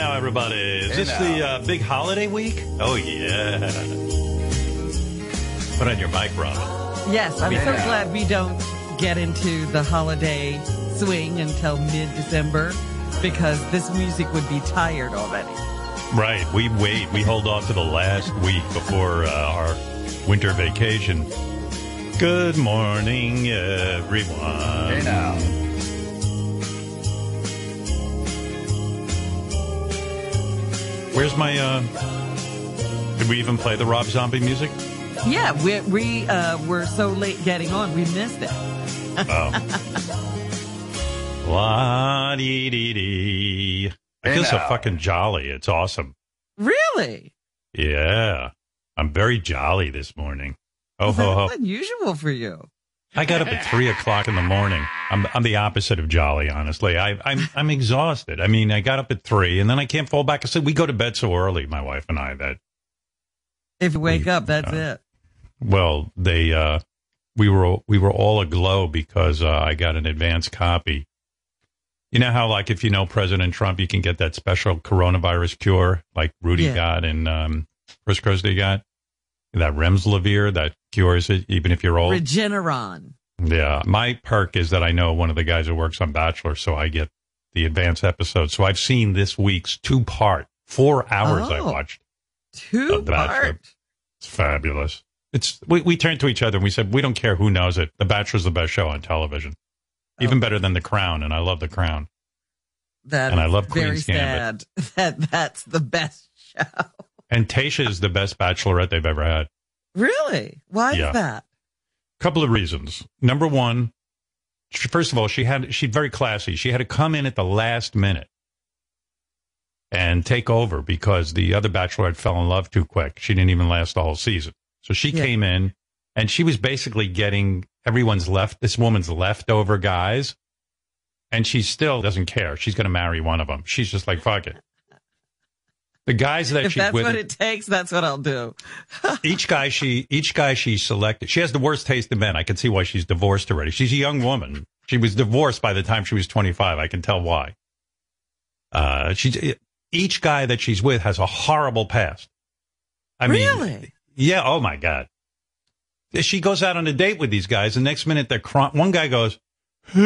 now, everybody. Is this the uh, big holiday week? Oh, yeah. Put on your mic, Robin. Yes, I'm so glad we don't get into the holiday swing until mid December because this music would be tired already. Right. We wait. We hold off to the last week before uh, our winter vacation. Good morning, everyone. Hey now. Where's my, uh, did we even play the Rob Zombie music? Yeah, we we uh, were so late getting on, we missed it. Oh. La dee dee dee. I Hey feel so fucking jolly. It's awesome. Really? Yeah. I'm very jolly this morning. Oh, ho, ho. That's unusual for you. I got up at three o'clock in the morning. I'm, I'm the opposite of jolly, honestly. I, I'm, I'm exhausted. I mean, I got up at three and then I can't fall back asleep. We go to bed so early, my wife and I, that, If you wake up, that's uh, it. well, they, uh, we were, we were all aglow because, uh, I got an advance copy. You know how, like, if you know President Trump, you can get that special coronavirus cure, like Rudy Yeah. got and, um, Chris Christie got? That Remslavir that cures it, even if you're old. Regeneron. Yeah, my perk is that I know one of the guys who works on Bachelor, so I get the advance episode. So I've seen this week's two part, four hours I Oh. watched. Two part. It's fabulous. It's we, we turned to each other and we said we don't care who knows it. The Bachelor's the best show on television, even better than The Crown, and I love The Crown. That And I love very Queen's sad. That that's the best show. And Tasha is the best Bachelorette they've ever had. Really? Why Yeah. is that? couple of reasons. Number one, she- first of all, she had she's very classy. She had to come in at the last minute and take over because the other bachelorette fell in love too quick. She didn't even last the whole season. So she Yeah. came in and she was basically getting everyone's left this woman's leftover guys and she still doesn't care. She's going to marry one of them. She's just like fuck it. The guys that If she's that's with what it takes, that's what I'll do. each guy she each guy she selected. She has the worst taste in men. I can see why she's divorced already. She's a young woman. She was divorced by the time she was 25 i can tell why. Uh she's each guy that she's with has a horrible past. I mean really? yeah oh my god. She goes out on a date with these guys the next minute they're crying one guy goes she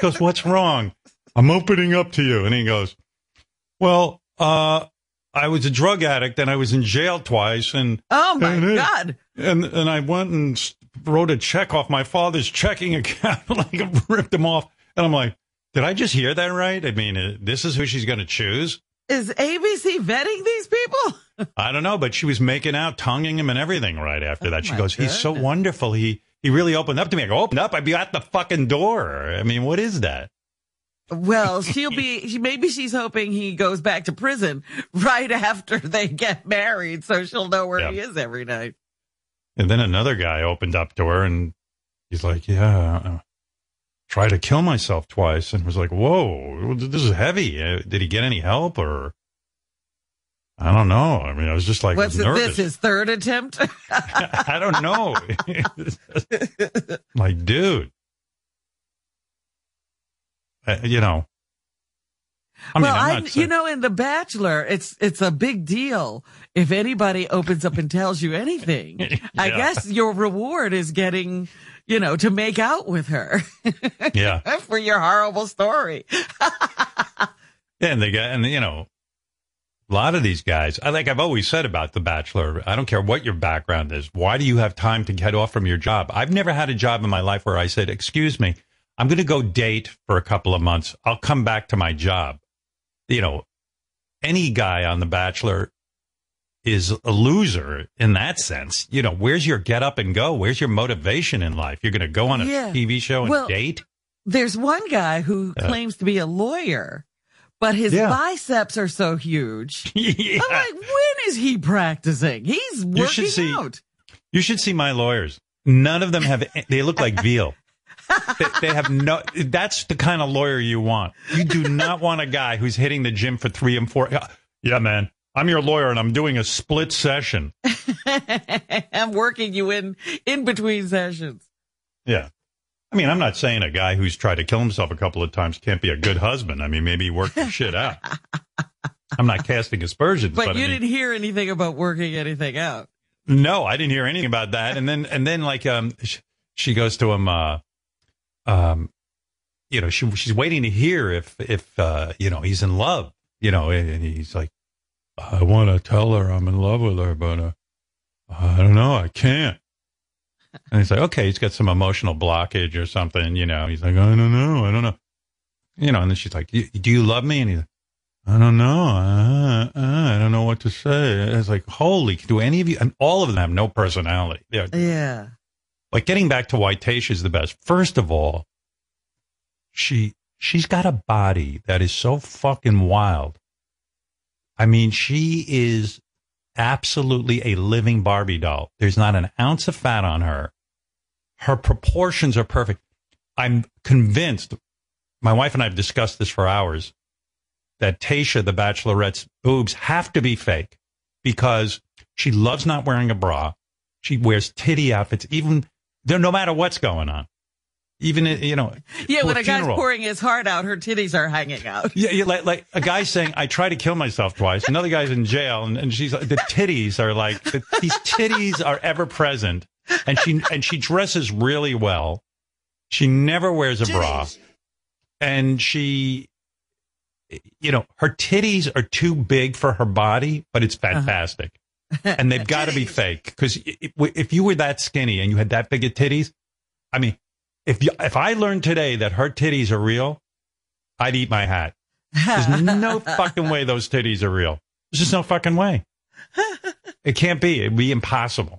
goes what's wrong? I'm opening up to you. And he goes well uh I was a drug addict and I was in jail twice and Oh my And God. and and I went and wrote a check off my father's checking account like ripped him off and I'm like did I just hear that right? I mean, uh, this is who she's going to choose. Is ABC vetting these people? I don't know, but she was making out, tonguing him, and everything right after that. She goes, "He's so wonderful. He he really opened up to me." I go, "Open up! I'd be at the fucking door." I mean, what is that? Well, she'll be, she, maybe she's hoping he goes back to prison right after they get married so she'll know where Yeah. he is every night. And then another guy opened up to her and he's like, Yeah, uh, try to kill myself twice. And was like, Whoa, this is heavy. Uh, Did he get any help or? I don't know. I mean, I was just like, What's nervous. this, his third attempt? I don't know. like, dude. Uh, you know. I mean, well, I'm not you know, in The Bachelor, it's, it's a big deal if anybody opens up and tells you anything. I guess your reward is getting, you know, to make out with her yeah. for your horrible story. Yeah, and they got, and you know, a lot of these guys, I like I've always said about The Bachelor, I don't care what your background is. Why do you have time to get off from your job? I've never had a job in my life where I said, excuse me, I'm going to go date for a couple of months. I'll come back to my job. You know, any guy on The Bachelor is a loser in that sense. You know, where's your get up and go? Where's your motivation in life? You're going to go on a Yeah. TV show and Well, date? There's one guy who Yeah. claims to be a lawyer, but his Yeah. biceps are so huge. yeah. I'm like, when is he practicing? He's working should see- out. You should see my lawyers. None of them have. They look like veal. They, they have no. That's the kind of lawyer you want. You do not want a guy who's hitting the gym for three and four. Yeah, man. I'm your lawyer, and I'm doing a split session. I'm working you in in between sessions. Yeah. I mean, I'm not saying a guy who's tried to kill himself a couple of times can't be a good husband. I mean, maybe he worked the shit out. I'm not casting aspersions, But, but, you I mean, didn't hear anything about working anything out. no, I didn't hear anything about that. And then, and then like, um, sh- she goes to him, uh, um, you know, she, she's waiting to hear if, if, uh, you know, he's in love, you know, and, and he's like, I want to tell her I'm in love with her, but, uh, I don't know. I can't. And he's like, okay, he's got some emotional blockage or something, you know. He's like, I don't know. I don't know. You know, and then she's like, "Y- do you love me? And he's like, I don't know. Uh, uh, I don't know what to say. It's like, holy, do any of you, and all of them have no personality. They're, Yeah. Like getting back to why Tasha is the best. First of all, she she's got a body that is so fucking wild. I mean, she is absolutely a living Barbie doll. There's not an ounce of fat on her. Her proportions are perfect. I'm convinced. My wife and I have discussed this for hours. That Tasha, the Bachelorette's boobs, have to be fake because she loves not wearing a bra. She wears titty outfits, even no matter what's going on. Even you know, Yeah, when a a guy's funeral. pouring his heart out, her titties are hanging out. Yeah, yeah like, like a guy saying, I tried to kill myself twice. Another guy's in jail, and, and she's like, the titties are like, the, these titties are ever present. And she, and she dresses really well. She never wears a bra. And she, you know, her titties are too big for her body, but it's uh-huh. fantastic. And they've got to be fake. Because if you were that skinny and you had that big of titties, I mean, if you, if I learned today that her titties are real, I'd eat my hat. There's no fucking way those titties are real. There's just no fucking way. It can't be. It'd be impossible.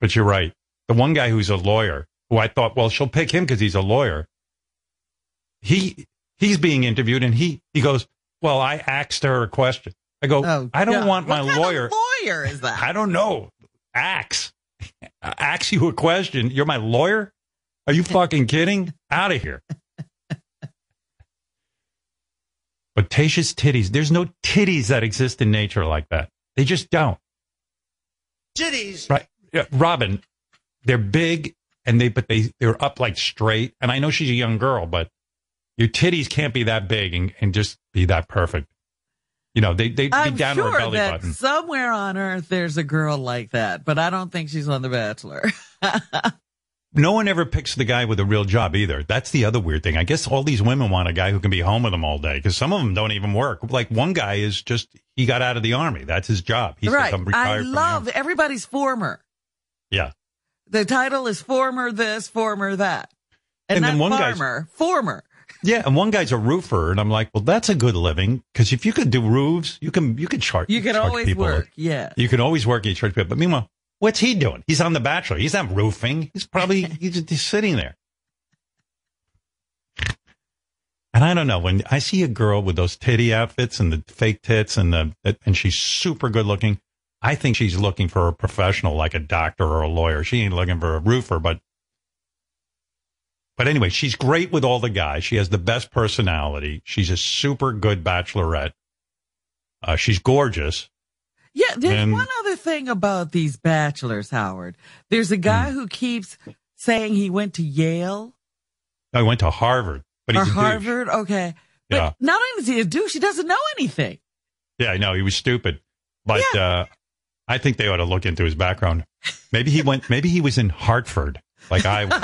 But you're right. The one guy who's a lawyer, who I thought, well, she'll pick him because he's a lawyer. He he's being interviewed, and he he goes, well, I asked her a question. I go, Oh, I don't God. want my What kind of lawyer. lawyer is that? I don't know. Axe. Ask you a question. You're my lawyer? Are you fucking kidding? Out of here. But Tasha's titties, there's no titties that exist in nature like that. They just don't. Titties. Right. Yeah, Robin, they're big and they, but they, they're up like straight. And I know she's a young girl, but your titties can't be that big and, and just be that perfect. You know, they, they'd be I'm down to her sure belly that button. somewhere on earth there's a girl like that, but I don't think she's on The Bachelor. No one ever picks the guy with a real job either. That's the other weird thing. I guess all these women want a guy who can be home with them all day because some of them don't even work. Like one guy is just, he got out of the army. That's his job. He's right. become I love everybody's former. Yeah. The title is former this, former that. And, And then one guy's- farmer, former. Yeah. And one guy's a roofer. And I'm like, well, that's a good living because if you could do roofs, you can, you can charge. You can charge always people. work. Yeah. You can always work. You charge people. But meanwhile, what's he doing? He's on The Bachelor. He's not roofing. He's probably, he's just he's sitting there. And I don't know when I see a girl with those titty outfits and the fake tits and the and she's super good looking. I think she's looking for a professional like a doctor or a lawyer. She ain't looking for a roofer, but but anyway, she's great with all the guys. She has the best personality. She's a super good bachelorette. Uh, she's gorgeous. Yeah, there's And- one other thing about these bachelors, Howard. There's a Hmm. guy who keeps saying he went to Yale I went to Harvard, but or he's a douche. Harvard. Okay. But Yeah. not only is he a douche, he doesn't know anything. Yeah, I know he was stupid, but uh, I think they ought to look into his background. Maybe he went. Maybe he was in Hartford, like I was.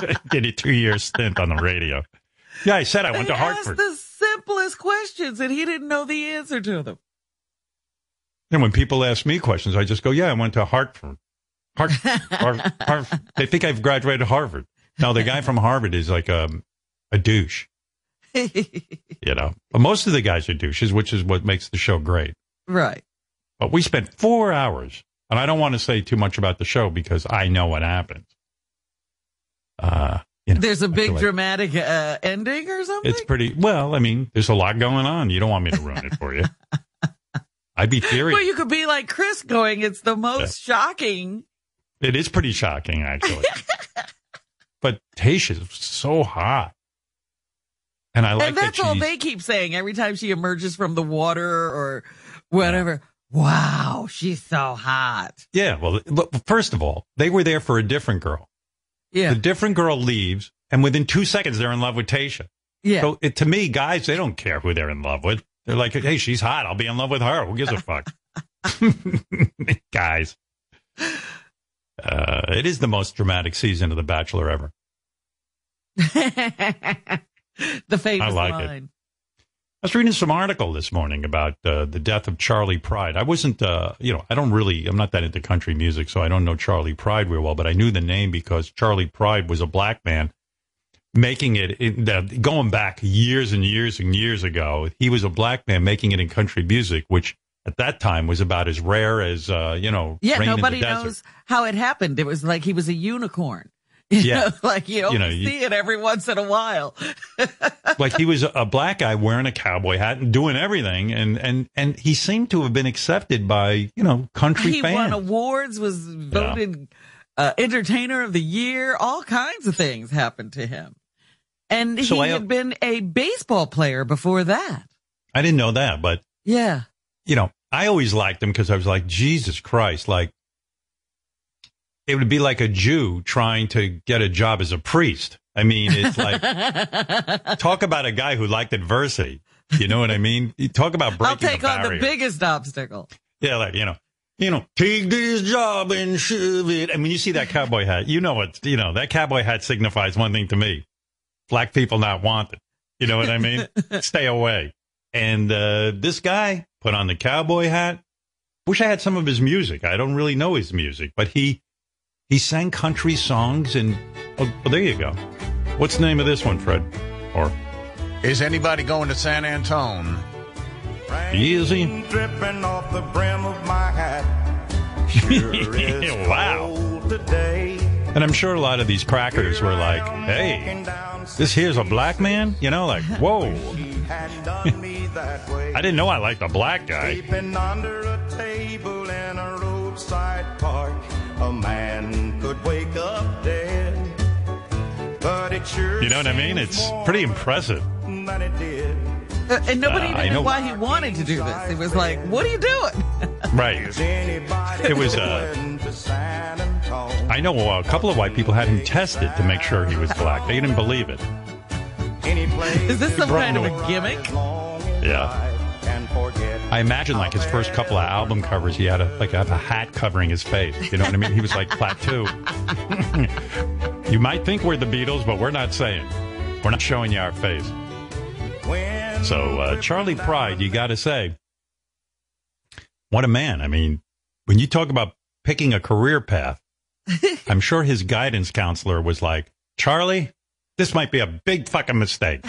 did a two year stint on the radio. Yeah, I said I went they to Hartford. asked the simplest questions and he didn't know the answer to them. and when people ask me questions, I just go, "Yeah, I went to Hartford." Hart, Har- Har- they think I've graduated Harvard. No, the guy from Harvard is like um, a douche. You know, but most of the guys are douches, which is what makes the show great. right. But we spent four hours, and I don't want to say too much about the show because I know what happens. Uh, you know, There's a big like dramatic uh, ending or something. It's pretty well. I mean, there's a lot going on. You don't want me to ruin it for you. I'd be furious. well, you could be like Chris going, it's the most shocking. it is pretty shocking, actually. but Tasha's so hot, and I like and that that's all they keep saying every time she emerges from the water or whatever. Wow, she's so hot. Yeah. Well, look, first of all, they were there for a different girl. Yeah. The different girl leaves, and within two seconds, they're in love with Tasha. yeah. So it, to me, guys, they don't care who they're in love with. They're like, hey, she's hot. I'll be in love with her. Who gives a fuck? guys. Uh, it is the most dramatic season of The Bachelor ever. the famous I like it. line. I was reading some article this morning about uh, the death of Charley Pride. I wasn't, uh, you know, I don't really, I'm not that into country music, so I don't know Charley Pride real well, but I knew the name because Charley Pride was a black man making it, in, uh, going back years and years and years ago. He was a black man making it in country music, which at that time was about as rare as, uh, you know, Yeah, rain in the nobody knows how it happened. It was like he was a unicorn. You Yeah. know, like you, You only know, you- see it every once in a while. like he was a black guy wearing a cowboy hat and doing everything, and and and he seemed to have been accepted by you know country he fans. won awards, was voted uh, entertainer of the year. All kinds of things happened to him, and So he I- had been a baseball player before that. I didn't know that, but Yeah, you know, I always liked him because I was like, Jesus Christ, like it would be like a Jew trying to get a job as a priest. I mean, it's like talk about a guy who liked adversity. You know what I mean? You talk about breaking I'll take on the biggest obstacle. Yeah, like you know, you know, take this job and shove it. I mean, you see that cowboy hat, you know what you know. That cowboy hat signifies one thing to me: black people not wanted. You know what I mean? Stay away. And uh, this guy put on the cowboy hat. Wish I had some of his music. I don't really know his music, but he he sang country songs and oh, well, there you go. What's the name of this one, Fred? Or Is anybody going to San Antone? Easy. Dripping off the brim of my hat. Sure is Wow. today. and I'm sure a lot of these crackers were like, "Hey, this here's a black man," you know, like, "Whoa." He had done me that way. I didn't know I liked a black guy. Sleeping under a table in a roadside park, a man could wake up dead. But it sure You know what I mean? It's pretty impressive. Than it did. Uh, and nobody Uh, even knew why he wanted to do this. It was like, what are you doing? Right. It was, uh, going to San Antone? I know a couple of white people had him tested to make sure he was black. They didn't believe it. Any place Is this some kind of a gimmick? long as Yeah. I forget. I imagine like his first couple of album covers, he had a like a, a hat covering his face. You know what I mean? He was like plateau. you might think we're the Beatles, but we're not saying. We're not showing you our face. So uh, Charley Pride, you got to say, what a man! I mean, when you talk about picking a career path, I'm sure his guidance counselor was like, Charley, this might be a big fucking mistake.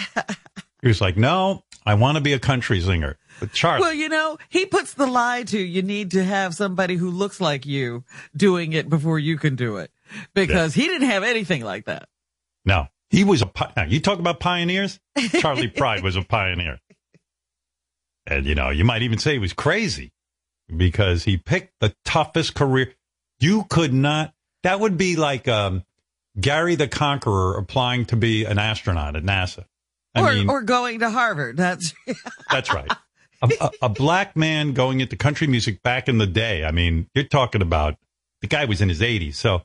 He was like, No, I want to be a country singer. But Charley, Well, you know, he puts the lie to you need to have somebody who looks like you doing it before you can do it. Because he didn't have anything like that. no, he was a. you talk about pioneers. Charley Pride was a pioneer, and you know, you might even say he was crazy because he picked the toughest career. You could not. That would be like um, Gary the Conqueror applying to be an astronaut at NASA. I or, mean, or going to Harvard. That's that's right. A, a, a black man going into country music back in the day. I mean, you're talking about the guy was in his 80s. So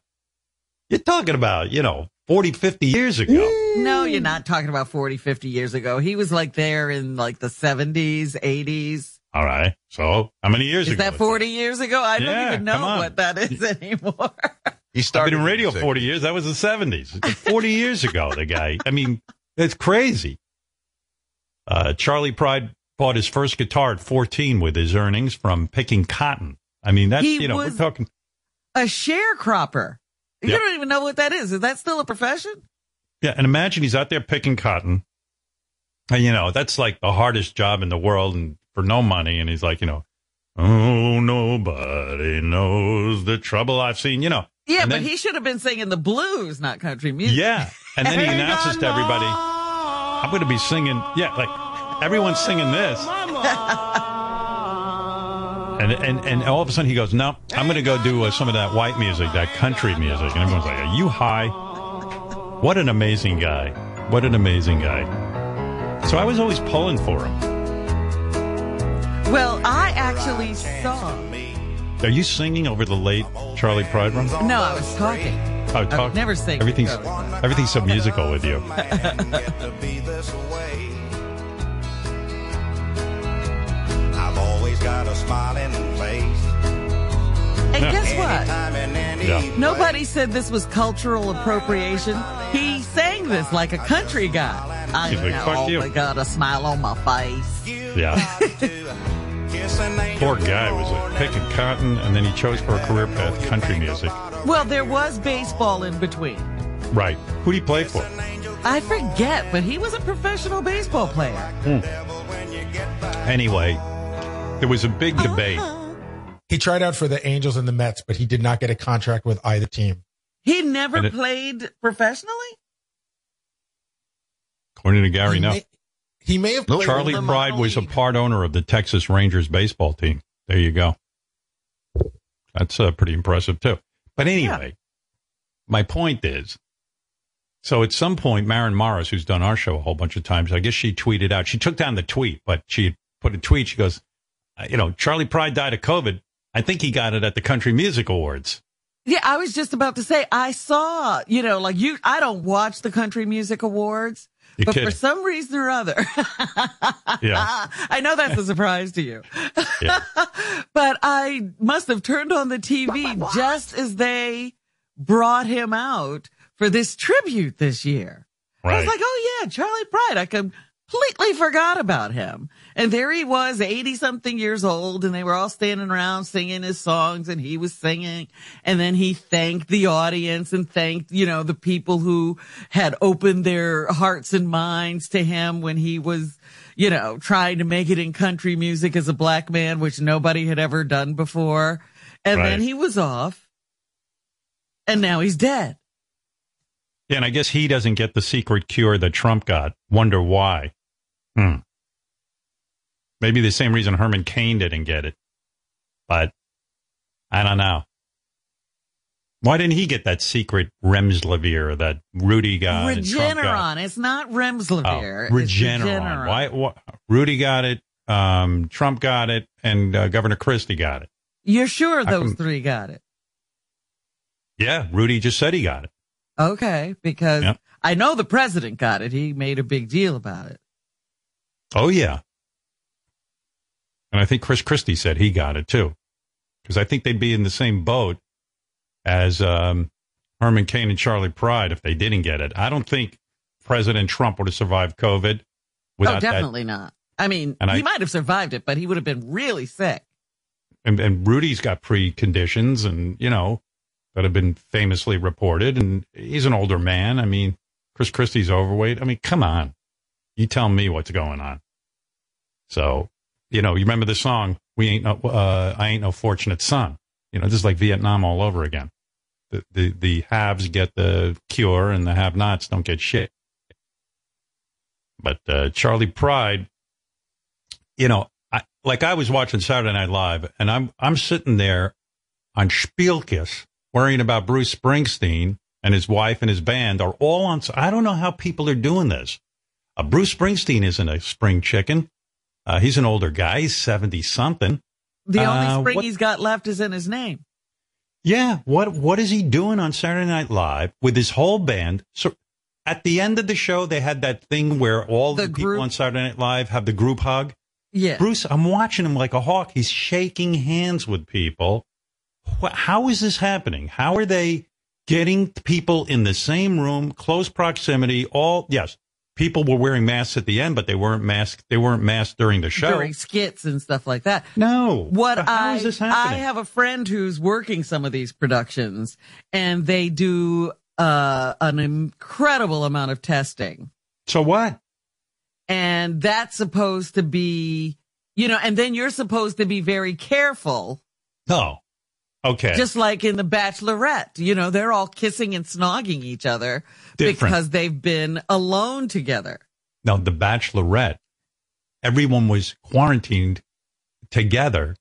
you're talking about, you know, 40, 50 years ago. no, you're not talking about 40, 50 years ago. He was like there in like the 70s, 80s. All right. So how many years ago? Is ago? that 40 years ago? I don't even know what that is anymore. He I've started been in radio music. 40 years. That was the 70s. 40 years ago, the guy. I mean, it's crazy. Uh, Charley Pride bought his first guitar at 14 with his earnings from picking cotton. I mean, that's, He you know, we're talking. a sharecropper. You Yep. don't even know what that is. Is that still a profession? Yeah, and imagine he's out there picking cotton. And, you know, that's like the hardest job in the world and for no money. And he's like, you know, oh, nobody knows the trouble I've seen, you know. Yeah, And but then- he should have been singing the blues, not country music. Yeah. And then he announces to everybody, I'm going to be singing. Yeah, like everyone's singing this. And, and, and all of a sudden he goes, no, I'm going to go do uh, some of that white music, that country music. And everyone's like, are you high? What an amazing guy. What an amazing guy. So I was always pulling for him. Well, I actually saw. Are you singing over the late Charley Pride run? No, I was talking. Oh, I've talk. never sing Everything's everything's so musical with you. got a smiling face. And guess what? Anytime and any Yeah. Nobody said this was cultural appropriation. He sang this like a country guy. I He's like, "Fuck you." Oh got a smile on my face. Yeah. Kiss an angel Poor guy was like picking cotton, and then he chose for a career path country music. Well, there was baseball in between. Right. Who do you play for? I forget, but he was a professional baseball player. Hmm. Anyway, there was a big debate. He tried out for the Angels and the Mets, but he did not get a contract with either team. He never it- played professionally? According to Gary, he no. May, he may have played. Charley Pride was a part owner of the Texas Rangers baseball team. There you go. That's uh, pretty impressive too. But anyway, my point is, so at some point, Maren Morris, who's done our show a whole bunch of times, I guess she tweeted out. She took down the tweet, but she put a tweet. She goes, Uh, "You know, Charley Pride died of COVID. I think he got it at the Country Music Awards." Yeah, I was just about to say, I saw, you know, like you, I don't watch the Country Music Awards, You're but kidding. for some reason or other, Yeah. I know that's a surprise to you, Yeah. but I must have turned on the TV just as they brought him out for this tribute this year. I was like, oh yeah, Charlie Pride. I completely forgot about him. And there he was, 80 something years old, and they were all standing around singing his songs, and he was singing. And then he thanked the audience and thanked, you know, the people who had opened their hearts and minds to him when he was, you know, trying to make it in country music as a black man, which nobody had ever done before. And then he was off. And now he's dead. Yeah, and I guess he doesn't get the secret cure that Trump got. Wonder why? Hmm. Maybe the same reason Herman Cain didn't get it. But I don't know. Why didn't he get that secret Remslavir that Rudy got? and Trump got? Regeneron. It's not Oh, Remslavir. It's Regeneron. Why, why? Rudy got it. Um, Trump got it, and uh, Governor Christie got it. You're sure those come- three got it? Yeah, Rudy just said he got it. Okay, because Yep. I know the president got it. He made a big deal about it. Oh yeah. And I think Chris Christie said he got it too. Because I think they'd be in the same boat as um, Herman Cain and Charley Pride if they didn't get it. I don't think President Trump would have survived COVID oh, without definitely not. I mean, And he I- might have survived it, but he would have been really sick. And, and Rudy's got preconditions and, you know, that have been famously reported. And he's an older man. I mean, Chris Christie's overweight. I mean, come on. You tell me what's going on. So, you know, you remember the song, We Ain't No, uh, I Ain't No Fortunate Son. You know, this is like Vietnam all over again. The, the, the haves get the cure and the have nots don't get shit. But, uh, Charlie Pride, you know, I, like I was watching Saturday Night Live and I'm, I'm sitting there on Spielkiss worrying about Bruce Springsteen and his wife and his band are all on. I don't know how people are doing this. Uh, Bruce Springsteen isn't a spring chicken. Uh, he's an older guy. He's 70 something. The Uh, only spring what- he's got left is in his name. Yeah. What, what is he doing on Saturday Night Live with his whole band? So at the end of the show, they had that thing where all the, The people group- on Saturday Night Live have the group hug. Yeah. Bruce, I'm watching him like a hawk. He's shaking hands with people. How is this happening? How are they getting people in the same room, close proximity? All yes, people were wearing masks at the end, but they weren't masked. They weren't masked during the show. During skits and stuff like that. no, What I is this I have a friend who's working some of these productions, and they do uh, an incredible amount of testing, so what? and that's supposed to be, you know, and then you're supposed to be very careful, No. Okay. just like in The Bachelorette. You know, they're all kissing and snogging each other Different. because they've been alone together. Now, The Bachelorette, everyone was quarantined together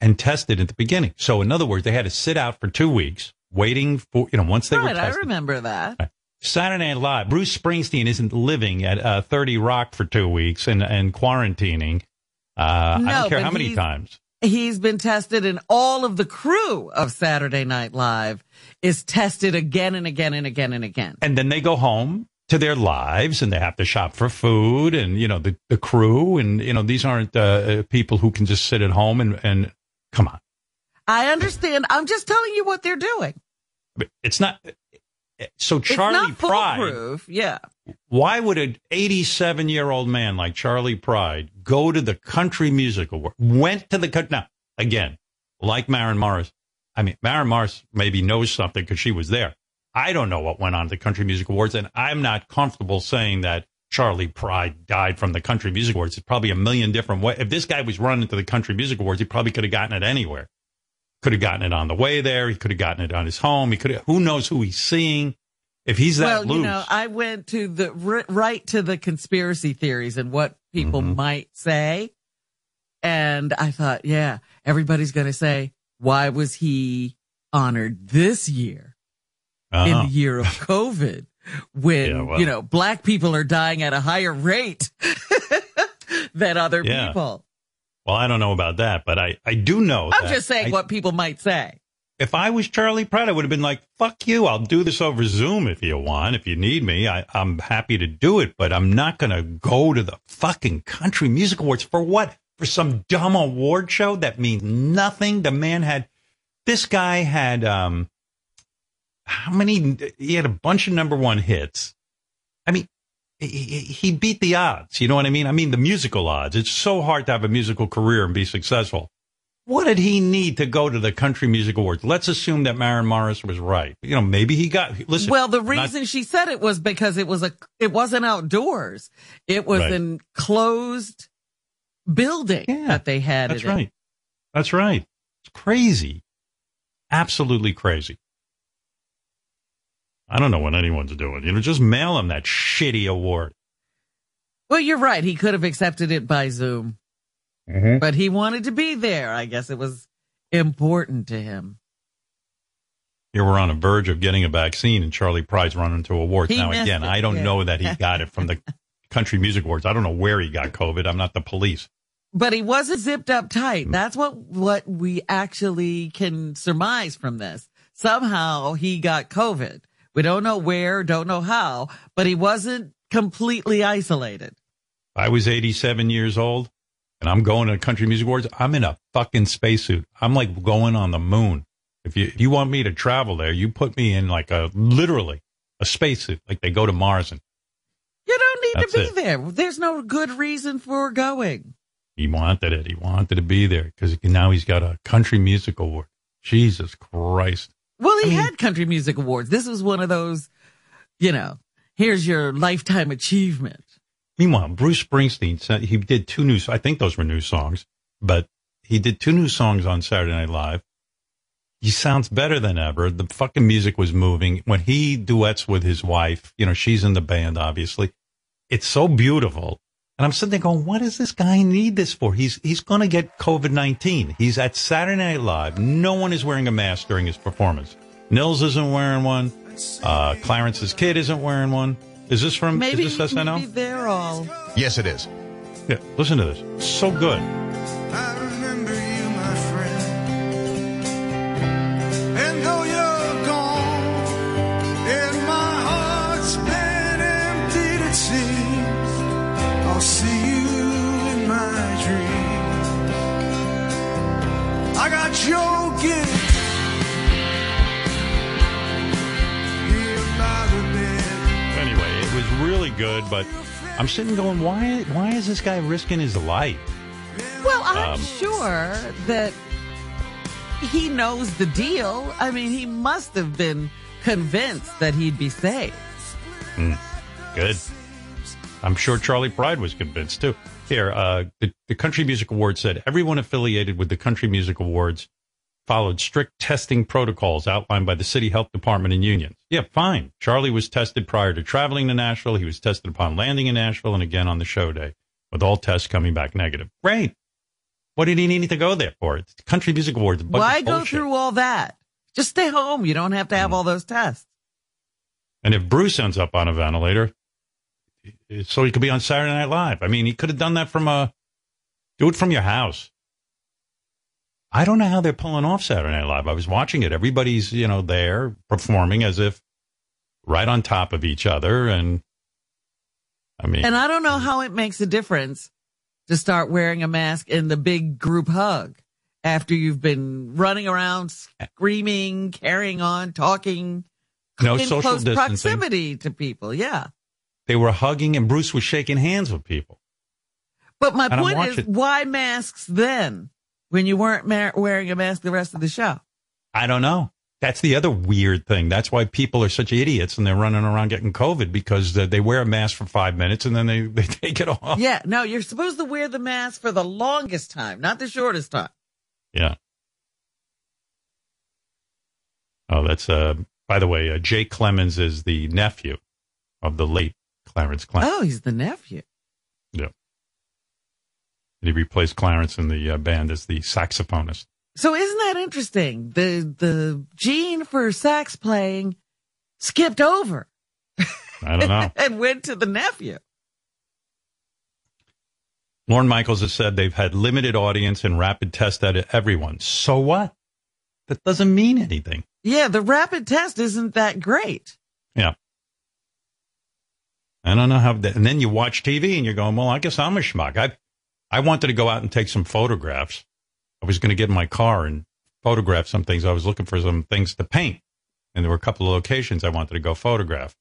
and tested at the beginning. So, in other words, they had to sit out for two weeks waiting for, you know, once they were right, I remember that. Saturday Night Live, Bruce Springsteen isn't living at uh, 30 Rock for two weeks and, and quarantining. Uh, I don't care how many times. He's been tested and all of the crew of Saturday Night Live is tested again and again and again and again. And then they go home to their lives and they have to shop for food and, you know, the, the crew. And, you know, these aren't uh, people who can just sit at home and, and come on. I understand. I'm just telling you what they're doing. But It's not. So Charley it's not Pride. Yeah. why would an 87 year old man like Charley Pride go to the country music award? Went to the country. Now, again, like Maren Morris. I mean, Maren Morris maybe knows something because she was there. I don't know what went on at the country music awards and I'm not comfortable saying that Charley Pride died from the country music awards. It's probably a million different ways. If this guy was running to the country music awards, he probably could have gotten it anywhere. Could have gotten it on the way there. He could have gotten it on his home. He could have, who knows who he's seeing. If he's that well, loose. you know, I went to the right to the conspiracy theories and what people Mhm. might say. And I thought, yeah, everybody's going to say, why was he honored this year in Uh-huh. the year of COVID when, Yeah, well. you know, black people are dying at a higher rate than other Yeah. people? Well, I don't know about that, but I, I do know. I'm just saying I- what people might say. If I was Charley Pratt, I would have been like, fuck you. I'll do this over Zoom if you want. If you need me, I, I'm happy to do it, but I'm not going to go to the fucking country music awards for what? For some dumb award show that means nothing. The man had, this guy had, um, how many? He had a bunch of number one hits. I mean, he, beat the odds. You know what I mean? I mean, the musical odds. It's so hard to have a musical career and be successful. What did he need to go to the Country Music Awards? Let's assume that Maren Morris was right. You know, maybe he got, listen. Well, the not- reason she said it was because it was a, it wasn't outdoors. It was Right. an closed building Yeah, that they had That's it right. That's right. It's crazy. Absolutely crazy. I don't know what anyone's doing. You know, just mail him that shitty award. Well, you're right. He could have accepted it by Zoom, Mm-hmm. but he wanted to be there. I guess it was important to him. Here we're on the verge of getting a vaccine, and Charley Pride's running to awards. He now, again, it, I don't yeah. know that he got it from the Country Music Awards. I don't know where he got COVID. I'm not the police. But he wasn't zipped up tight. That's what, what we actually can surmise from this. Somehow he got COVID. We don't know where, don't know how, but he wasn't completely isolated. I was 87 years old and I'm going to Country Music Awards, I'm in a fucking spacesuit. I'm like going on the moon. If you, if you want me to travel there, you put me in like a, literally a spacesuit, like they go to Mars and You don't need That's to be it. there. There's no good reason for going. he wanted it. He wanted to be there because now he's got a Country Music Award. Jesus Christ. Well, he I mean- had country music awards. This was one of those, you know, here's your lifetime achievement. Meanwhile, Bruce Springsteen said he did two new, I think those were new songs, but he did two new songs on Saturday Night Live. He sounds better than ever. The fucking music was moving. When he duets with his wife, you know, she's in the band, obviously. It's so beautiful. And I'm sitting there going, what does this guy need this for? He's, he's going to get COVID-19. He's at Saturday Night Live. No one is wearing a mask during his performance. Nils isn't wearing one. Uh, Clarence's kid isn't wearing one. Is this from, Maybe, is this SNL? maybe they're all. Yes, it is. Yeah, listen to this. So good. I got your gift. Here by the bed. Anyway, it was really good, but I'm sitting going, why why is this guy risking his life? Well, I'm Um, sure that he knows the deal. I mean, he must have been convinced that he'd be safe. Good. I'm sure Charley Pride was convinced too. Here, uh, the, the Country Music Awards said everyone affiliated with the Country Music Awards followed strict testing protocols outlined by the city health department and unions. Yeah, fine. Charley was tested prior to traveling to Nashville. He was tested upon landing in Nashville and again on the show day with all tests coming back negative. Great. What did he need to go there for? It's the Country Music Awards. Why go through all that? Just stay home. You don't have to Mm. have all those tests. And if Bruce ends up on a ventilator, so he could be on Saturday Night Live. I mean, he could have done that from a Do it from your house. I don't know how they're pulling off Saturday Night Live. I was watching it. Everybody's, you know, there performing as if right on top of each other. And I mean, And I don't know how it makes a difference to start wearing a mask in the big group hug after you've been running around screaming, carrying on, talking no in social close distancing. proximity to people. Yeah. They were hugging and Bruce was shaking hands with people. But my And point is, why masks then when you weren't ma- wearing a mask the rest of the show? I don't know. That's the other weird thing. That's why people are such idiots and they're running around getting COVID because they wear a mask for five minutes and then they, they take it off. Yeah. No, you're supposed to wear the mask for the longest time, not the shortest time. Yeah. Oh, that's, uh, by the way, uh, Jake Clemons is the nephew of the late Clarence Clemons. Oh, he's the nephew. Yeah. And he replaced Clarence in the uh, band as the saxophonist. So isn't that interesting? The the gene for sax playing skipped over I don't know. and went to the nephew. Lorne Michaels has said they've had limited audience and rapid test at everyone. So what? That doesn't mean anything. Yeah, the rapid test isn't that great. Yeah. I don't know how that, and then you watch TV and you're going, well, I guess I'm a schmuck. I, I wanted to go out and take some photographs. I was going to get in my car and photograph some things. I was looking for some things to paint and there were a couple of locations I wanted to go photograph.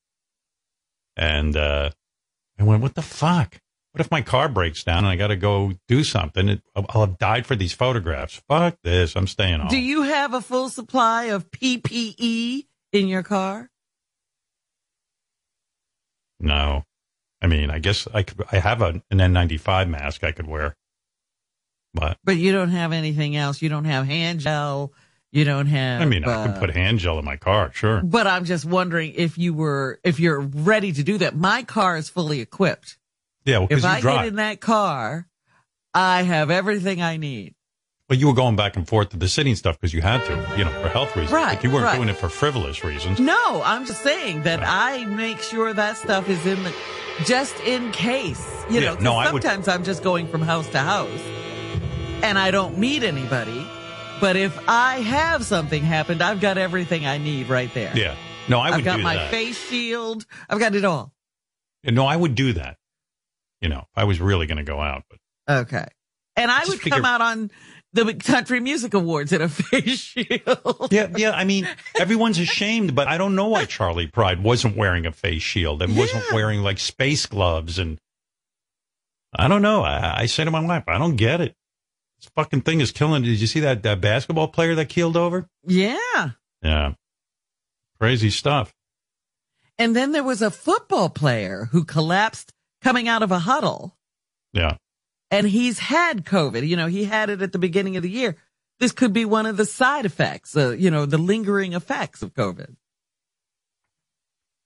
And, uh, I went, what the fuck? What if my car breaks down and I got to go do something? It, I'll have died for these photographs. Fuck this. I'm staying home. Do you have a full supply of PPE in your car? No. I mean, I guess I could, I have a, an N95 mask I could wear, but But you don't have anything else. You don't have hand gel. You don't have. I mean, I uh, could put hand gel in my car, sure. But I'm just wondering if you were, if you're ready to do that. My car is fully equipped. Yeah, well, If I get in that car, I have everything I need. Well, you were going back and forth to the city and stuff because you had to, you know, for health reasons. Right, But you weren't right. doing it for frivolous reasons. No, I'm just saying that I make sure that stuff is in the, just in case, you Yeah, know, no, I would- sometimes I'm just going from house to house and I don't meet anybody. But if I have something happened, I've got everything I need right there. Yeah. No, I would do that. I've got my that. face shield. I've got it all. No, I would do that. You know, I was really going to go out, but Okay. And I Just would figure- come out on the Country Music Awards in a face shield. yeah, yeah. I mean, everyone's ashamed, but I don't know why Charley Pride wasn't wearing a face shield and wasn't wearing like space gloves. And I don't know. I, I say to my wife, I don't get it. This fucking thing is killing. Did you see that, that basketball player that keeled over? Yeah. Yeah. Crazy stuff. And then there was a football player who collapsed coming out of a huddle Yeah. And he's had COVID. You know, he had it at the beginning of the year. This could be one of the side effects, uh, you know, the lingering effects of COVID.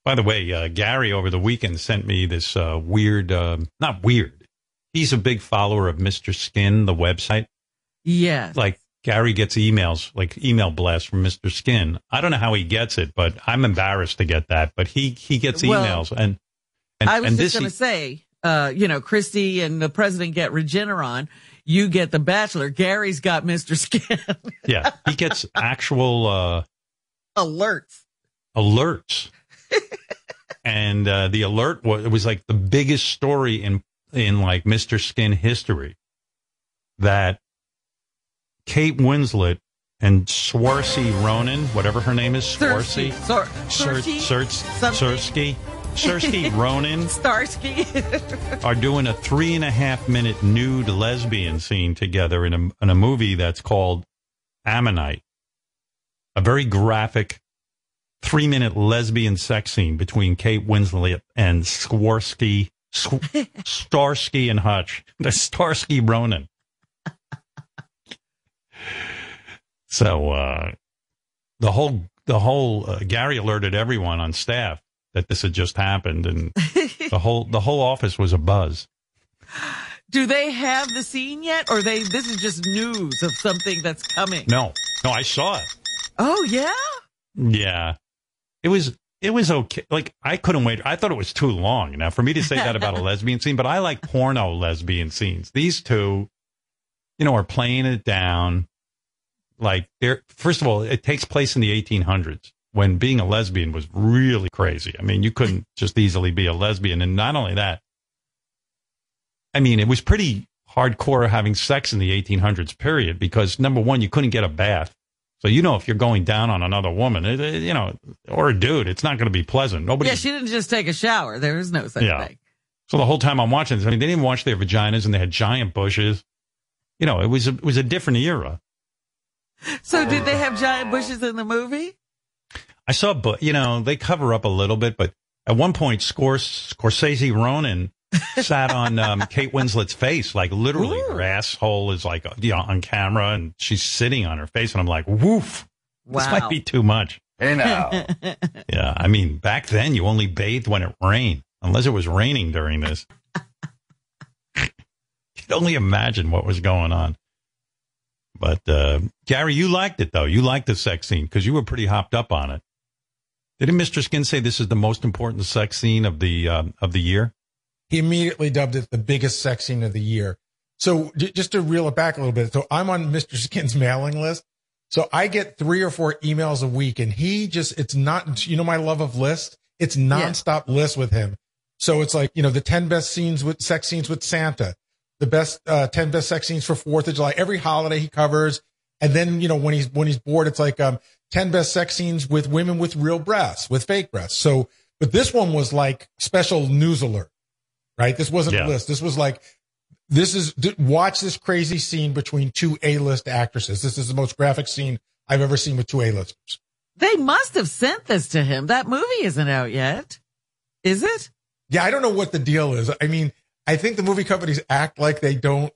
By the way, uh, Gary over the weekend sent me this uh, weird, um not weird. He's a big follower of Mr. Skin, the website. Yes. Like Gary gets emails, like email blasts from Mr. Skin. I don't know how he gets it, but I'm embarrassed to get that. But he he gets Well, emails, and and, I was and just this going to say, uh, you know, Christie and the president get Regeneron. You get the bachelor. Gary's got Mr. Skin yeah, he gets actual uh, alerts. alerts, and uh, the alert was it was like the biggest story in in like Mr. Skin history that Kate Winslet and Swarzy Ronan, whatever her name is, Swarzy, Sor- Sorcy? Sir, Something? Sersky, Ronan Starsky. are doing a three and a half minute nude lesbian scene together in a, in a movie that's called Ammonite. A very graphic three minute lesbian sex scene between Kate Winslet and Swarsky, Sw- Starsky and Hutch, the Starsky Ronan. So, uh, the whole, the whole, uh, Gary alerted everyone on staff that this had just happened and the whole, the whole office was a buzz. Do they have the scene yet, or they? This is just news of something that's coming. No, no, I saw it. Oh yeah. Yeah. It was it was okay. Like I couldn't wait. I thought it was too long. Now for me to say that about a lesbian scene, but I like porno lesbian scenes. These two you know, are playing it down. Like there, first of all, it takes place in the 1800s when being a lesbian was really crazy. I mean, you couldn't just easily be a lesbian. And not only that, I mean, it was pretty hardcore having sex in the 1800s period because number one, you couldn't get a bath. So, you know, if you're going down on another woman, it, it, you know, or a dude, it's not going to be pleasant. Nobody. Yeah, she didn't just take a shower. There was no such Yeah. thing. So the whole time I'm watching this, I mean, they didn't even wash their vaginas and they had giant bushes. You know, it was a, it was a different era. So did they have giant bushes in the movie? I saw, but you know, they cover up a little bit, but at one point, Scors- Scorsese Ronan sat on um, Kate Winslet's face, like literally Ooh. her asshole is like you know, on camera, and she's sitting on her face, and I'm like, woof, this might be too much. Hey now. Yeah, I mean, back then you only bathed when it rained, unless it was raining during this. you can only imagine what was going on. But uh, Gary, you liked it though. You liked the sex scene because you were pretty hopped up on it. Didn't Mr. Skin say this is the most important sex scene of the um, of the year? He immediately dubbed it the biggest sex scene of the year. So j- just to reel it back a little bit. So I'm on Mr. Skin's mailing list. So I get three or four emails a week and he just, it's not, you know, my love of list. It's nonstop list with him. So it's like, you know, the 10 best scenes with sex scenes with Santa, the best, uh, 10 best sex scenes for 4th of July. Every holiday he covers. And then, you know, when he's, when he's bored, it's like, um, 10 best sex scenes with women with real breasts, with fake breasts. So, but this one was like special news alert, right? This wasn't Yeah. a list. This was like, this is d- watch this crazy scene between two A-list actresses. This is the most graphic scene I've ever seen with two A-listers. They must have sent this to him. That movie isn't out yet. Is it? Yeah, I don't know what the deal is. I mean, I think the movie companies act like they don't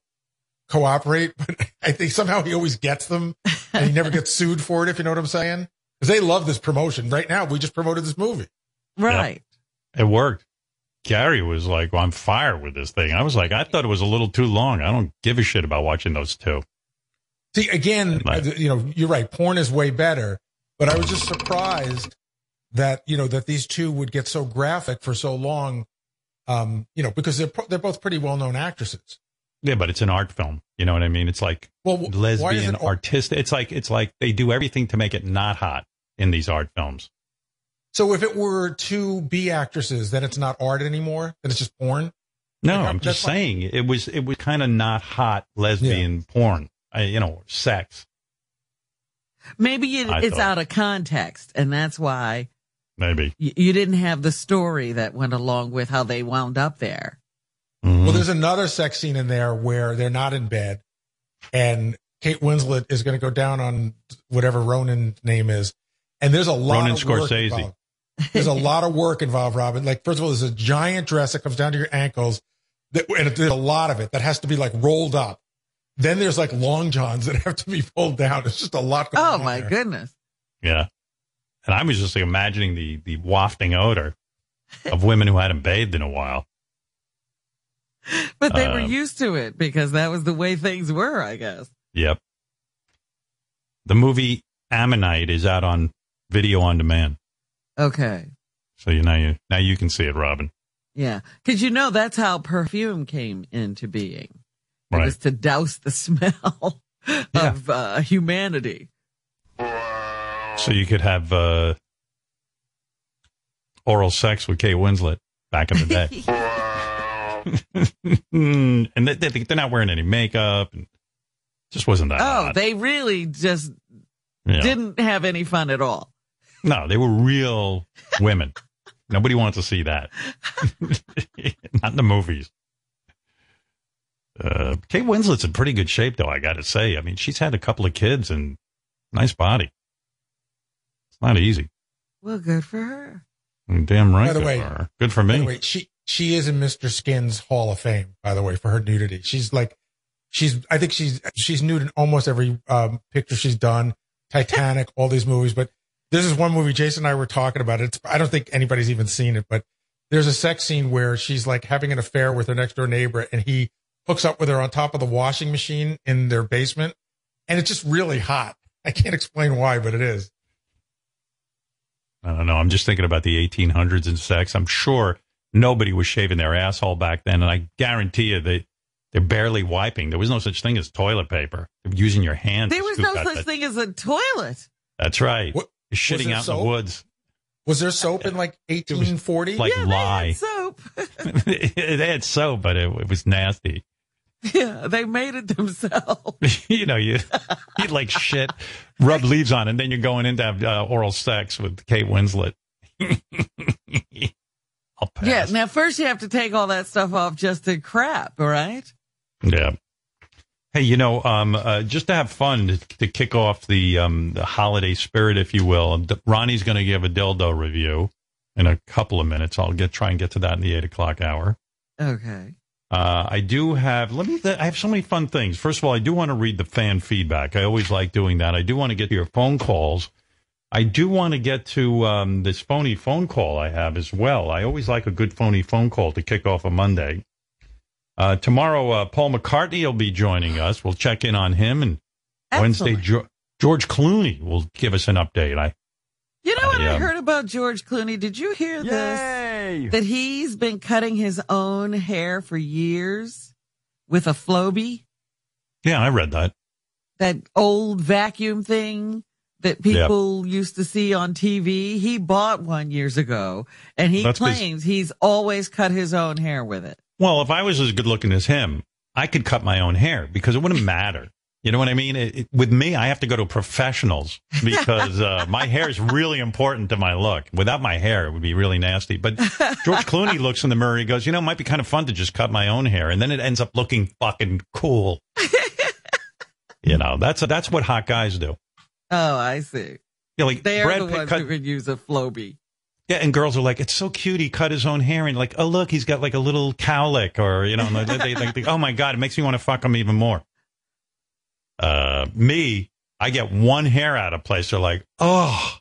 cooperate, but I think somehow he always gets them and he never gets sued for it, if you know what I'm saying. Because they love this promotion. Right now, we just promoted this movie. Right. It worked. Gary was like on fire with this thing. I was like, I thought it was a little too long. I don't give a shit about watching those two. See, again, Right. uh, you know, you're right. Porn is way better, but I was just surprised that, you know, that these two would get so graphic for so long. Um, you know, because they're, they're both pretty well-known actresses. Yeah, but it's an art film. You know what I mean? It's like Well, wh- lesbian it, artistic. It's like it's like they do everything to make it not hot in these art films. so if it were two B actresses, then it's not art anymore. Then it's just porn. No, Like, I'm just fine. saying it was it was kind of not hot lesbian porn. I, you know, sex Maybe it, it's thought- out of context, and that's why maybe. you, you didn't have the story that went along with how they wound up there. Mhm. Well, there's another sex scene in there where they're not in bed and Kate Winslet is going to go down on whatever Ronan's name is. And there's a lot Ronan of work Scorsese. involved. There's a lot of work involved, Robin. Like, first of all, there's a giant dress that comes down to your ankles that, and there's a lot of it that has to be like rolled up. Then there's like long johns that have to be pulled down. It's just a lot. going Oh on my there. goodness. yeah. And I was just like imagining the the wafting odor of women who hadn't bathed in a while. But they were Um, used to it because that was the way things were, I guess. Yep. The movie Ammonite is out on video on demand, Okay. so you now you now you can see it, Robin. Yeah. Cause you know, that's how perfume came into being. It Right. was to douse the smell Yeah. of uh, humanity. So you could have uh, oral sex with Kate Winslet back in the day. and they, they, they're not wearing any makeup. And just wasn't that Oh, hot. they really just Yeah. didn't have any fun at all. No, they were real women. Nobody wants to see that. Not in the movies. Uh, Kate Winslet's in pretty good shape, though, I got to say. I mean, she's had a couple of kids and nice body. It's not easy. Well, good for her. Damn right. By the good way- for her. Good for By me. the way, she she is in Mr. Skin's Hall of Fame, by the way, for her nudity. She's like, she's I think she's she's nude in almost every um, picture she's done. Titanic, all these movies, but this is one movie Jason and I were talking about. It's I don't think anybody's even seen it, but there's a sex scene where she's like having an affair with her next door neighbor, and he hooks up with her on top of the washing machine in their basement, and it's just really hot. I can't explain why, but it is. I don't know. I'm just thinking about the 1800s and sex. I'm sure nobody was shaving their asshole back then. And I guarantee you they, They're barely wiping. There was no such thing as toilet paper. They're using your hands. There was scoop no such that- thing as a toilet. That's right. What- shitting there out in the woods. Was there soap in like 1840? like yeah, lie. they had soap. it had soap, but it, it was nasty. yeah, they made it themselves. you know, you you like shit, rub leaves on, it, and then you're going in to have uh, oral sex with Kate Winslet. I'll pass. Yeah. Now, first you have to take all that stuff off just to crap, right? Yeah. Hey, you know, um, uh, just to have fun to, to kick off the um, the holiday spirit, if you will. D- Ronnie's going to give a dildo review in a couple of minutes. I'll get try and get to that in the eight o'clock hour. Okay. Uh, I do have. Let me. I have so many fun things. First of all, I do want to read the fan feedback. I always like doing that. I do want to get your phone calls. I do want to get to um, this phony phone call I have as well. I always like a good phony phone call to kick off a Monday. Uh, tomorrow, uh, Paul McCartney will be joining us. We'll check in on him, and Wednesday, jo- George Clooney will give us an update. I You know what I, I um, heard about George Clooney? Did you hear this? That he's been cutting his own hair for years with a Flowbee, yeah, I read that. that old vacuum thing that people used to see on TV. He bought one years ago and he That's claims he's always cut his own hair with it. Well, if I was as good looking as him, I could cut my own hair because it wouldn't matter. You know what I mean? It, it- with me, I have to go to professionals because uh, my hair is really important to my look. Without my hair, it would be really nasty. But George Clooney looks in the mirror. He goes, "You know, it might be kind of fun to just cut my own hair, and then it ends up looking fucking cool." you know, that's that's what hot guys do. Oh, I see. Yeah, like They are Brad the Pitt ones cut- who could use a Flowbee. Yeah, and girls are like, it's so cute. He cut his own hair, and like, oh look, he's got like a little cowlick, or you know, they, they, they think, oh my god, it makes me want to fuck him even more. Uh, me, I get one hair out of place. They're like, oh,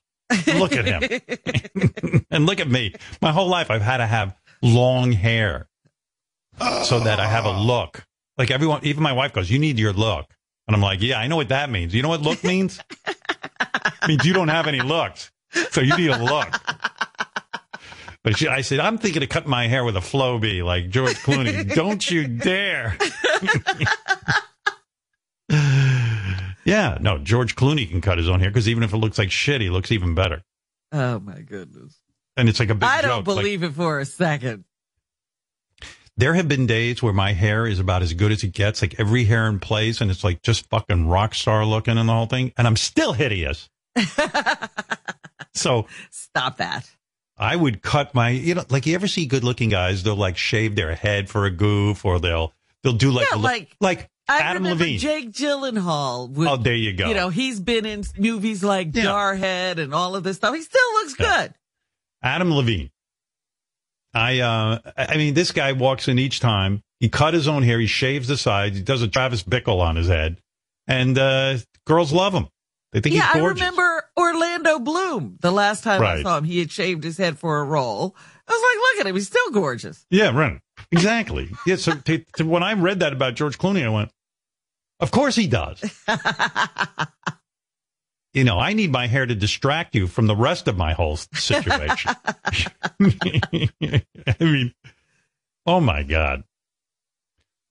look at him, and look at me. My whole life, I've had to have long hair so that I have a look. Like everyone, even my wife goes, you need your look, and I'm like, yeah, I know what that means. You know what look means? it means you don't have any looks, so you need a look. But she, I said, I'm thinking of cutting my hair with a Flowbee like George Clooney. Don't you dare. yeah, no, George Clooney can cut his own hair because even if it looks like shit, he looks even better. Oh my goodness. And it's like a big I don't joke. Like, believe it for a second. There have been days where my hair is about as good as it gets, like every hair in place, and it's like just fucking rock star looking and the whole thing, and I'm still hideous. so Stop that. I would cut my, you know, like you ever see good looking guys, they'll like shave their head for a goof or they'll, they'll do like, Yeah, like- like I Adam remember Levine. Jake Gyllenhaal. Would, oh, there you go. You know, he's been in movies like Yeah. Jarhead and all of this stuff. He still looks Yeah. good. Adam Levine. I, uh, I mean, this guy walks in each time. He cut his own hair. He shaves the sides. He does a Travis Bickle on his head and, uh, girls love him. They think yeah, he's gorgeous. Yeah, I remember Orlando Bloom. The last time I saw him, he had shaved his head for a role. I was like, look at him. He's still gorgeous. Yeah, right. Exactly. yeah. So to, to, when I read that about George Clooney, I went, of course he does. you know, I need my hair to distract you from the rest of my whole situation. I mean, oh my God.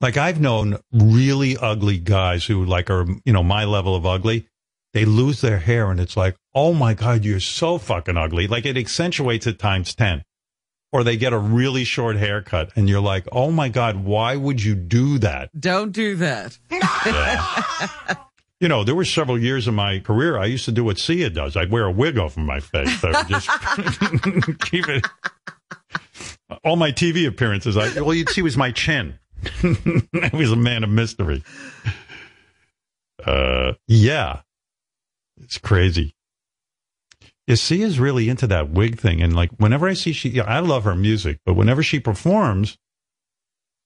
Like I've known really ugly guys who like are, you know, my level of ugly. They lose their hair and it's like, oh my God, you're so fucking ugly. Like it accentuates it times 10 or they get a really short haircut and you're like, oh my God, why would you do that? Don't do that. You know, there were several years in my career I used to do what Sia does. I'd wear a wig over my face. I would just keep it. All my TV appearances, I, all you'd see was my chin. I was a man of mystery. Uh, yeah. It's crazy. Yeah, Sia's really into that wig thing. And like, whenever I see she, yeah, I love her music, but whenever she performs,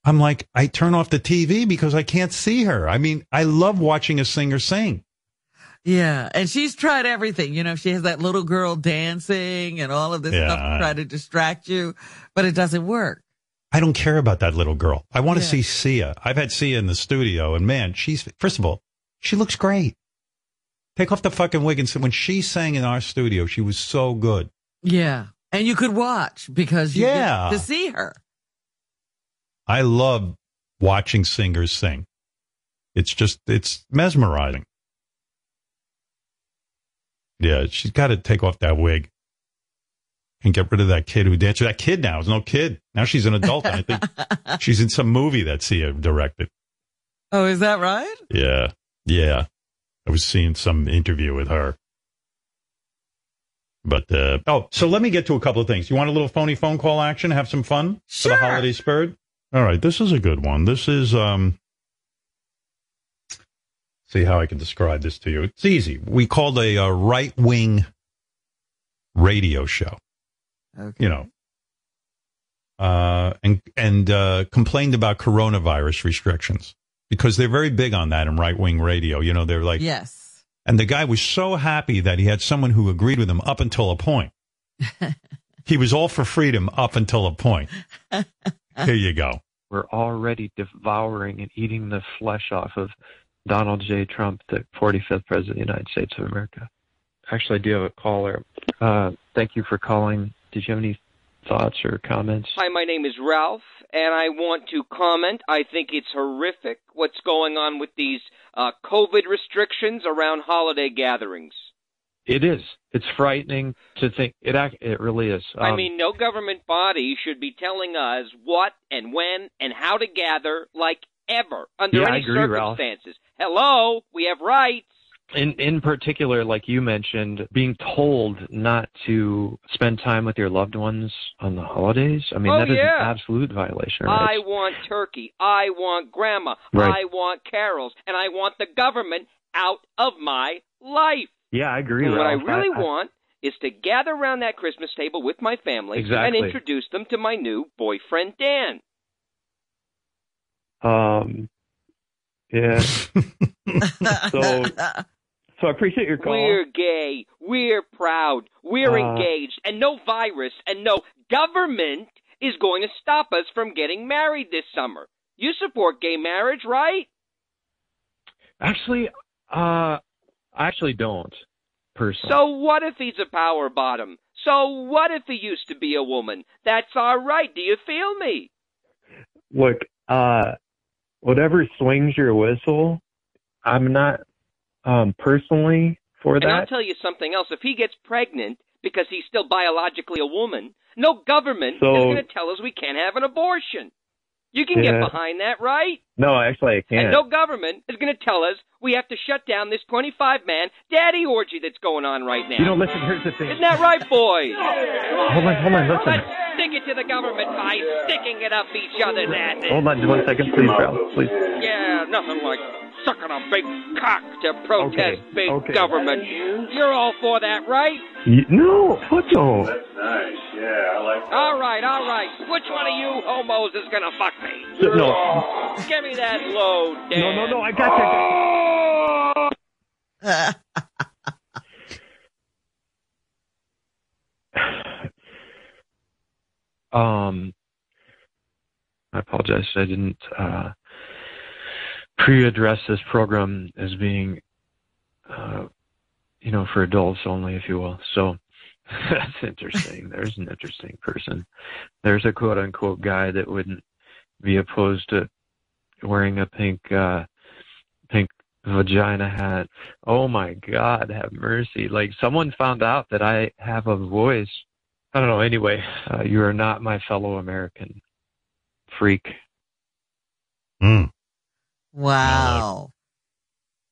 I'm like, I turn off the TV because I can't see her. I mean, I love watching a singer sing. Yeah. And she's tried everything. You know, she has that little girl dancing and all of this Yeah. stuff to try to distract you, but it doesn't work. I don't care about that little girl. I want to Yeah. see Sia. I've had Sia in the studio, and man, she's first of all, she looks great. Take off the fucking wig and say, when she sang in our studio, she was so good. Yeah. And you could watch because you Yeah. get to see her. I love watching singers sing. It's just, it's mesmerizing. Yeah, she's got to take off that wig and get rid of that kid who danced. That kid now is no kid. Now she's an adult. I think she's in some movie that Sia directed. Oh, is that right? Yeah. Yeah. I was seeing some interview with her. But, uh, oh, so let me get to a couple of things. You want a little phony phone call action? Have some fun Sure. for the holiday spirit? All right. This is a good one. This is, um, see how I can describe this to you. It's easy. We called a, uh right wing radio show Okay. you know, uh, and and uh, complained about coronavirus restrictions because they're very big on that in right wing radio. You know, they're like, yes. and the guy was so happy that he had someone who agreed with him up until a point. he was all for freedom up until a point. Here you go. we're already devouring and eating the flesh off of Donald J. Trump, the 45th President of the United States of America. Actually, I do have a caller. Uh, thank you for calling. Did you have any thoughts or comments? Hi, my name is Ralph, and I want to comment. I think it's horrific what's going on with these uh, COVID restrictions around holiday gatherings. It is. It's frightening to think. It it really is. I Um, mean, no government body should be telling us what and when and how to gather, like ever, under Yeah, any agree, Ralph. circumstances. Hello, we have rights. in in particular, like you mentioned, being told not to spend time with your loved ones on the holidays. I mean, Oh, that is yeah. an absolute violation. I want turkey. I want grandma. Right. I want carols. And I want the government out of my life. Yeah, I agree. And what I Ralph. really want is to gather around that Christmas table with my family and introduce them to my new boyfriend, Dan. Um, yeah. So- So I appreciate your call. We're gay. We're proud. We're Uh, engaged. And no virus and no government is going to stop us from getting married this summer. You support gay marriage, right? Actually, uh, I actually don't personally. So what if he's a power bottom? So what if he used to be a woman? That's all right. Do you feel me? look, uh, whatever swings your whistle, I'm not um personally for And I'll tell you something else. If he gets pregnant because he's still biologically a woman, no government So- is going to tell us we can't have an abortion. You can get behind that, right? No, actually, I can't. And no government is going to tell us we have to shut down this 25 man daddy orgy that's going on right now. you know, listen. Here's the thing. Isn't that right, boys? Hold on, hold on, listen. Let's stick it to the government by sticking it up each other's asses. Hold on, just one second, please, Ralph. Please. Yeah, nothing like sucking a big cock to protest Okay, big okay. government. You're all for that, right? You, no, what no? That's nice. Yeah, I like that. All right, all right. Which one of you homos is gonna fuck me? No, Give me that load, Dan. no, no, no. I got you. Um, I apologize. I didn't uh, pre-address this program as being, uh, you know, for adults only, if you will. So that's interesting. There's an interesting person. There's a quote-unquote guy that wouldn't be opposed to wearing a pink, uh, pink vagina hat. Oh my God, have mercy! Like someone found out that I have a voice. I don't know. Anyway, uh, you are not my fellow American freak. Mm. Wow.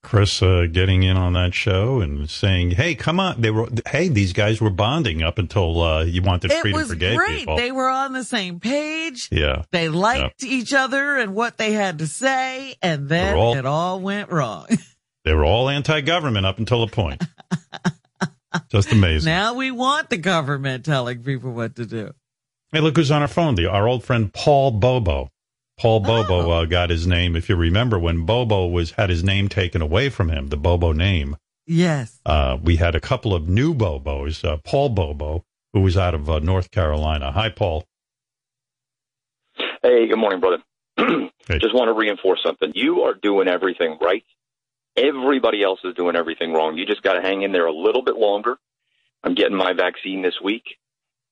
Chris uh, getting in on that show and saying, "Hey, come on!" They were, "Hey, these guys were bonding up until uh, you wanted It freedom for gay great. people." They were on the same page. yeah, They liked each other and what they had to say, and then all- it all went wrong. they were all anti-government up until a point. Just amazing. now we want the government telling people what to do. Hey, look who's on our phone. The, our old friend Paul Bobo. Paul Bobo Oh. uh, got his name. If you remember, when Bobo was had his name taken away from him, the Bobo name, Yes. uh, we had a couple of new Bobos. Uh, Paul Bobo, who was out of uh, North Carolina. Hi, Paul. Hey, good morning, brother. Hey. Just want to reinforce something. You are doing everything right. Everybody else is doing everything wrong. You just got to hang in there a little bit longer. I'm getting my vaccine this week.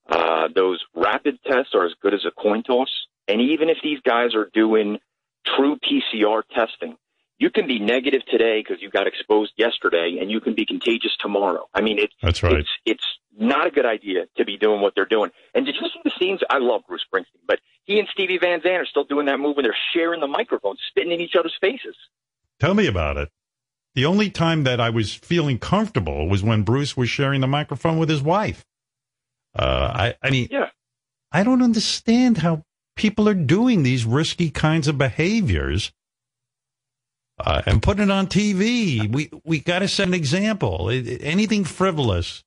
Uh, those rapid tests are as good as a coin toss. And even if these guys are doing true PCR testing, you can be negative today because you got exposed yesterday, and you can be contagious tomorrow. I mean, it's That's right. It's it's not a good idea to be doing what they're doing. And did you see the scenes? I love Bruce Springsteen, but he and Stevie Van Zandt are still doing that move when they're sharing the microphone, spitting in each other's faces. Tell me about it. The only time that I was feeling comfortable was when Bruce was sharing the microphone with his wife. Uh, I, I mean, Yeah. I don't understand how people are doing these risky kinds of behaviors uh, and putting it on TV. We we got to set an example. It- it- anything frivolous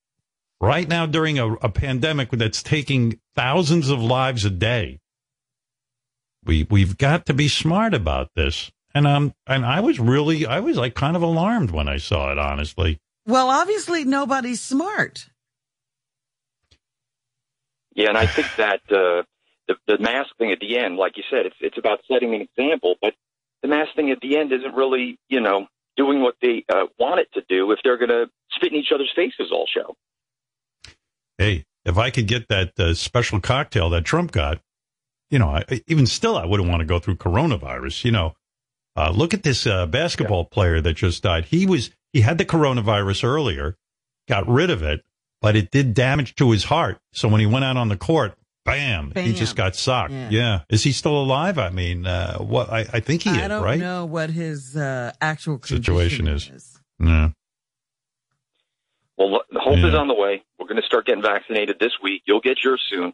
right now during a, a pandemic that's taking thousands of lives a day. We we've got to be smart about this. And um and I was really I was like kind of alarmed when I saw it. Honestly, Well, obviously nobody's smart. Yeah, and I think that uh, the the mask thing at the end, like you said, it's it's about setting an example, but the mask thing at the end isn't really, you know, doing what they uh, want it to do if they're going to spit in each other's faces all show. hey, if I could get that uh, special cocktail that Trump got, you know, I, even still, I wouldn't want to go through coronavirus. You know, uh, look at this uh, basketball player that just died. He was he had the coronavirus earlier, got rid of it, but it did damage to his heart. So when he went out on the court, bam, he just got socked. Yeah. Yeah. is he still alive? I mean, uh, what I, I think he is. I is, don't right? know what his uh, actual Situation condition is. Yeah. Well, lo- the hope Yeah. is on the way. We're going to start getting vaccinated this week. You'll get yours soon.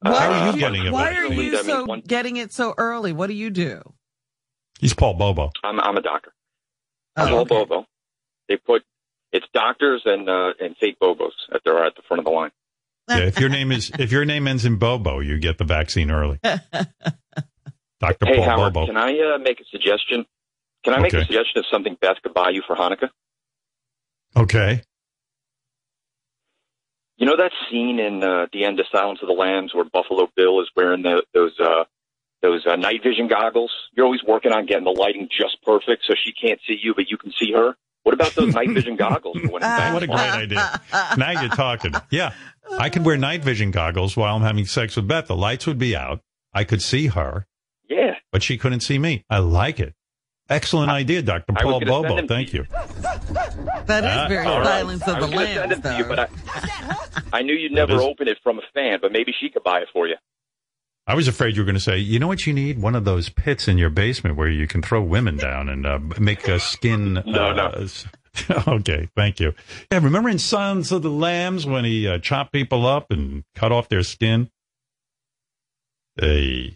Why How are are you you, getting it why are vaccinated? you I mean, so one- getting it so early? What do you do? He's Paul Bobo. I'm I'm a doctor. Oh, I'm all okay. Bobo. They put it's doctors and uh, and fake Bobos at the at the front of the line. Yeah, if your name is if your name ends in Bobo, you get the vaccine early. Dr. Hey Paul Howard, Bobo. can I uh, make a suggestion? Can I make Okay. a suggestion of something Beth could buy you for Hanukkah? Okay. You know that scene in uh, the end of Silence of the Lambs where Buffalo Bill is wearing the, those uh, those uh, night vision goggles? You're always working on getting the lighting just perfect so she can't see you, but you can see her. What about those night vision goggles? for when it's What a great idea. Now you're talking. Yeah. I could wear night vision goggles while I'm having sex with Beth. The lights would be out. I could see her, Yeah. but she couldn't see me. I like it. Excellent idea, Dr. Paul Bobo. Thank you. That is Ah, very all right. silence I of the was going to send lambs, you, though. but I, I knew you'd never is- open it from a fan, but maybe she could buy it for you. I was afraid you were going to say, you know what you need? One of those pits in your basement where you can throw women down and uh, make a skin. No, uh, no. okay, thank you. Yeah, remember in Silence of the Lambs when he uh, chopped people up and cut off their skin? Hey,